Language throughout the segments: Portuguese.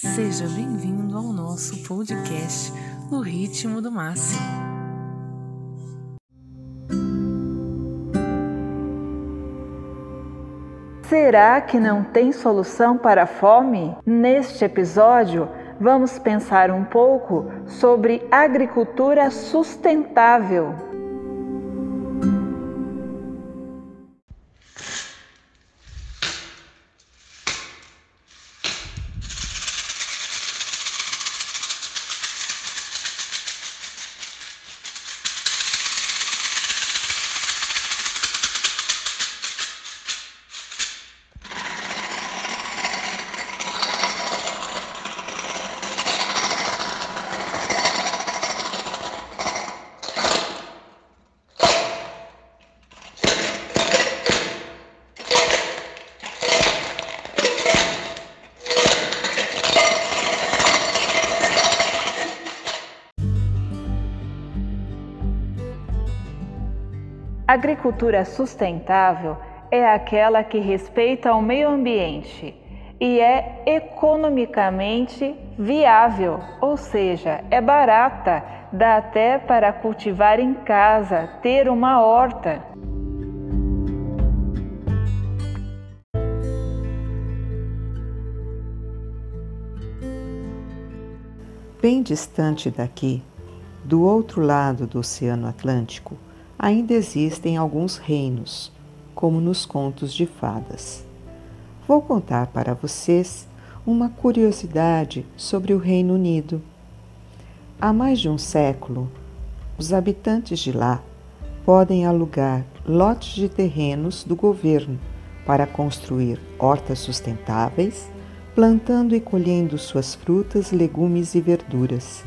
Seja bem-vindo ao nosso podcast No Ritmo do Máximo. Será que não tem solução para a fome? Neste episódio, vamos pensar um pouco sobre agricultura sustentável. Agricultura sustentável é aquela que respeita o meio ambiente e é economicamente viável, ou seja, é barata, dá até para cultivar em casa, ter uma horta. Bem distante daqui, do outro lado do Oceano Atlântico, ainda existem alguns reinos, como nos contos de fadas. Vou contar para vocês uma curiosidade sobre o Reino Unido. Há mais de um século, os habitantes de lá podem alugar lotes de terrenos do governo para construir hortas sustentáveis, plantando e colhendo suas frutas, legumes e verduras.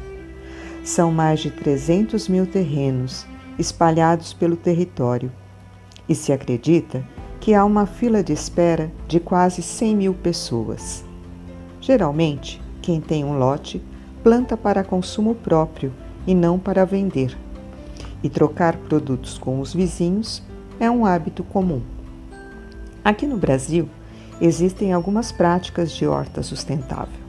São mais de 300 mil terrenos espalhados pelo território, e se acredita que há uma fila de espera de quase 100 mil pessoas. Geralmente, quem tem um lote planta para consumo próprio e não para vender, e trocar produtos com os vizinhos é um hábito comum. Aqui no Brasil, existem algumas práticas de horta sustentável.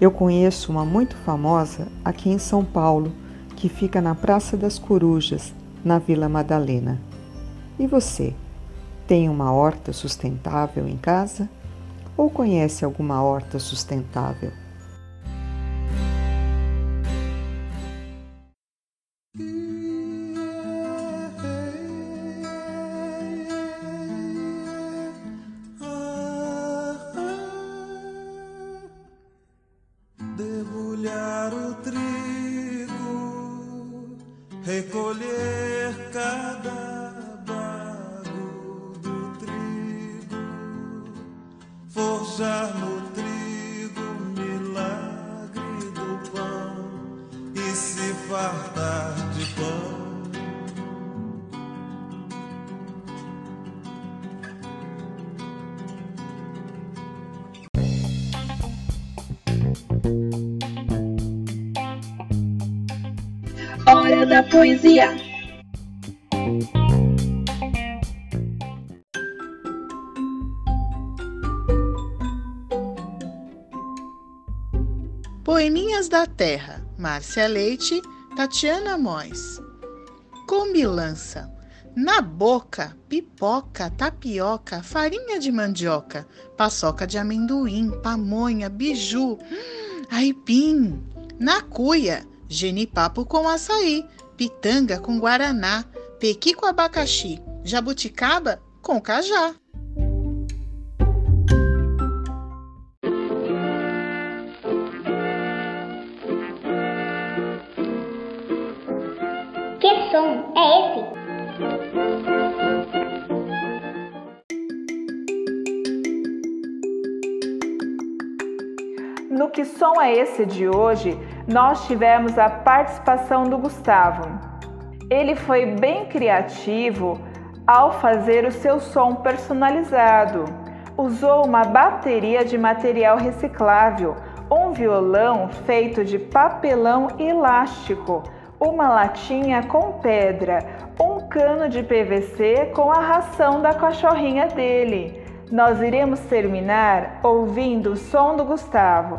Eu conheço uma muito famosa aqui em São Paulo que fica na Praça das Corujas, na Vila Madalena. E você, tem uma horta sustentável em casa? Ou conhece alguma horta sustentável? Recolher cada bago do trigo, forjar no trigo o milagre do pão e se fartar da poesia. Poeminhas da Terra, Márcia Leite, Tatiana Mois. Comilança. Na boca, pipoca, tapioca, farinha de mandioca, paçoca de amendoim, pamonha, biju, hum, aipim. Na cuia, genipapo com açaí, pitanga com guaraná, pequi com abacaxi, jabuticaba com cajá. Que som é esse? No Que Som é Esse de hoje, nós tivemos a participação do Gustavo. Ele foi bem criativo ao fazer o seu som personalizado. Usou uma bateria de material reciclável, um violão feito de papelão elástico, uma latinha com pedra, um cano de PVC com a ração da cachorrinha dele. Nós iremos terminar ouvindo o som do Gustavo.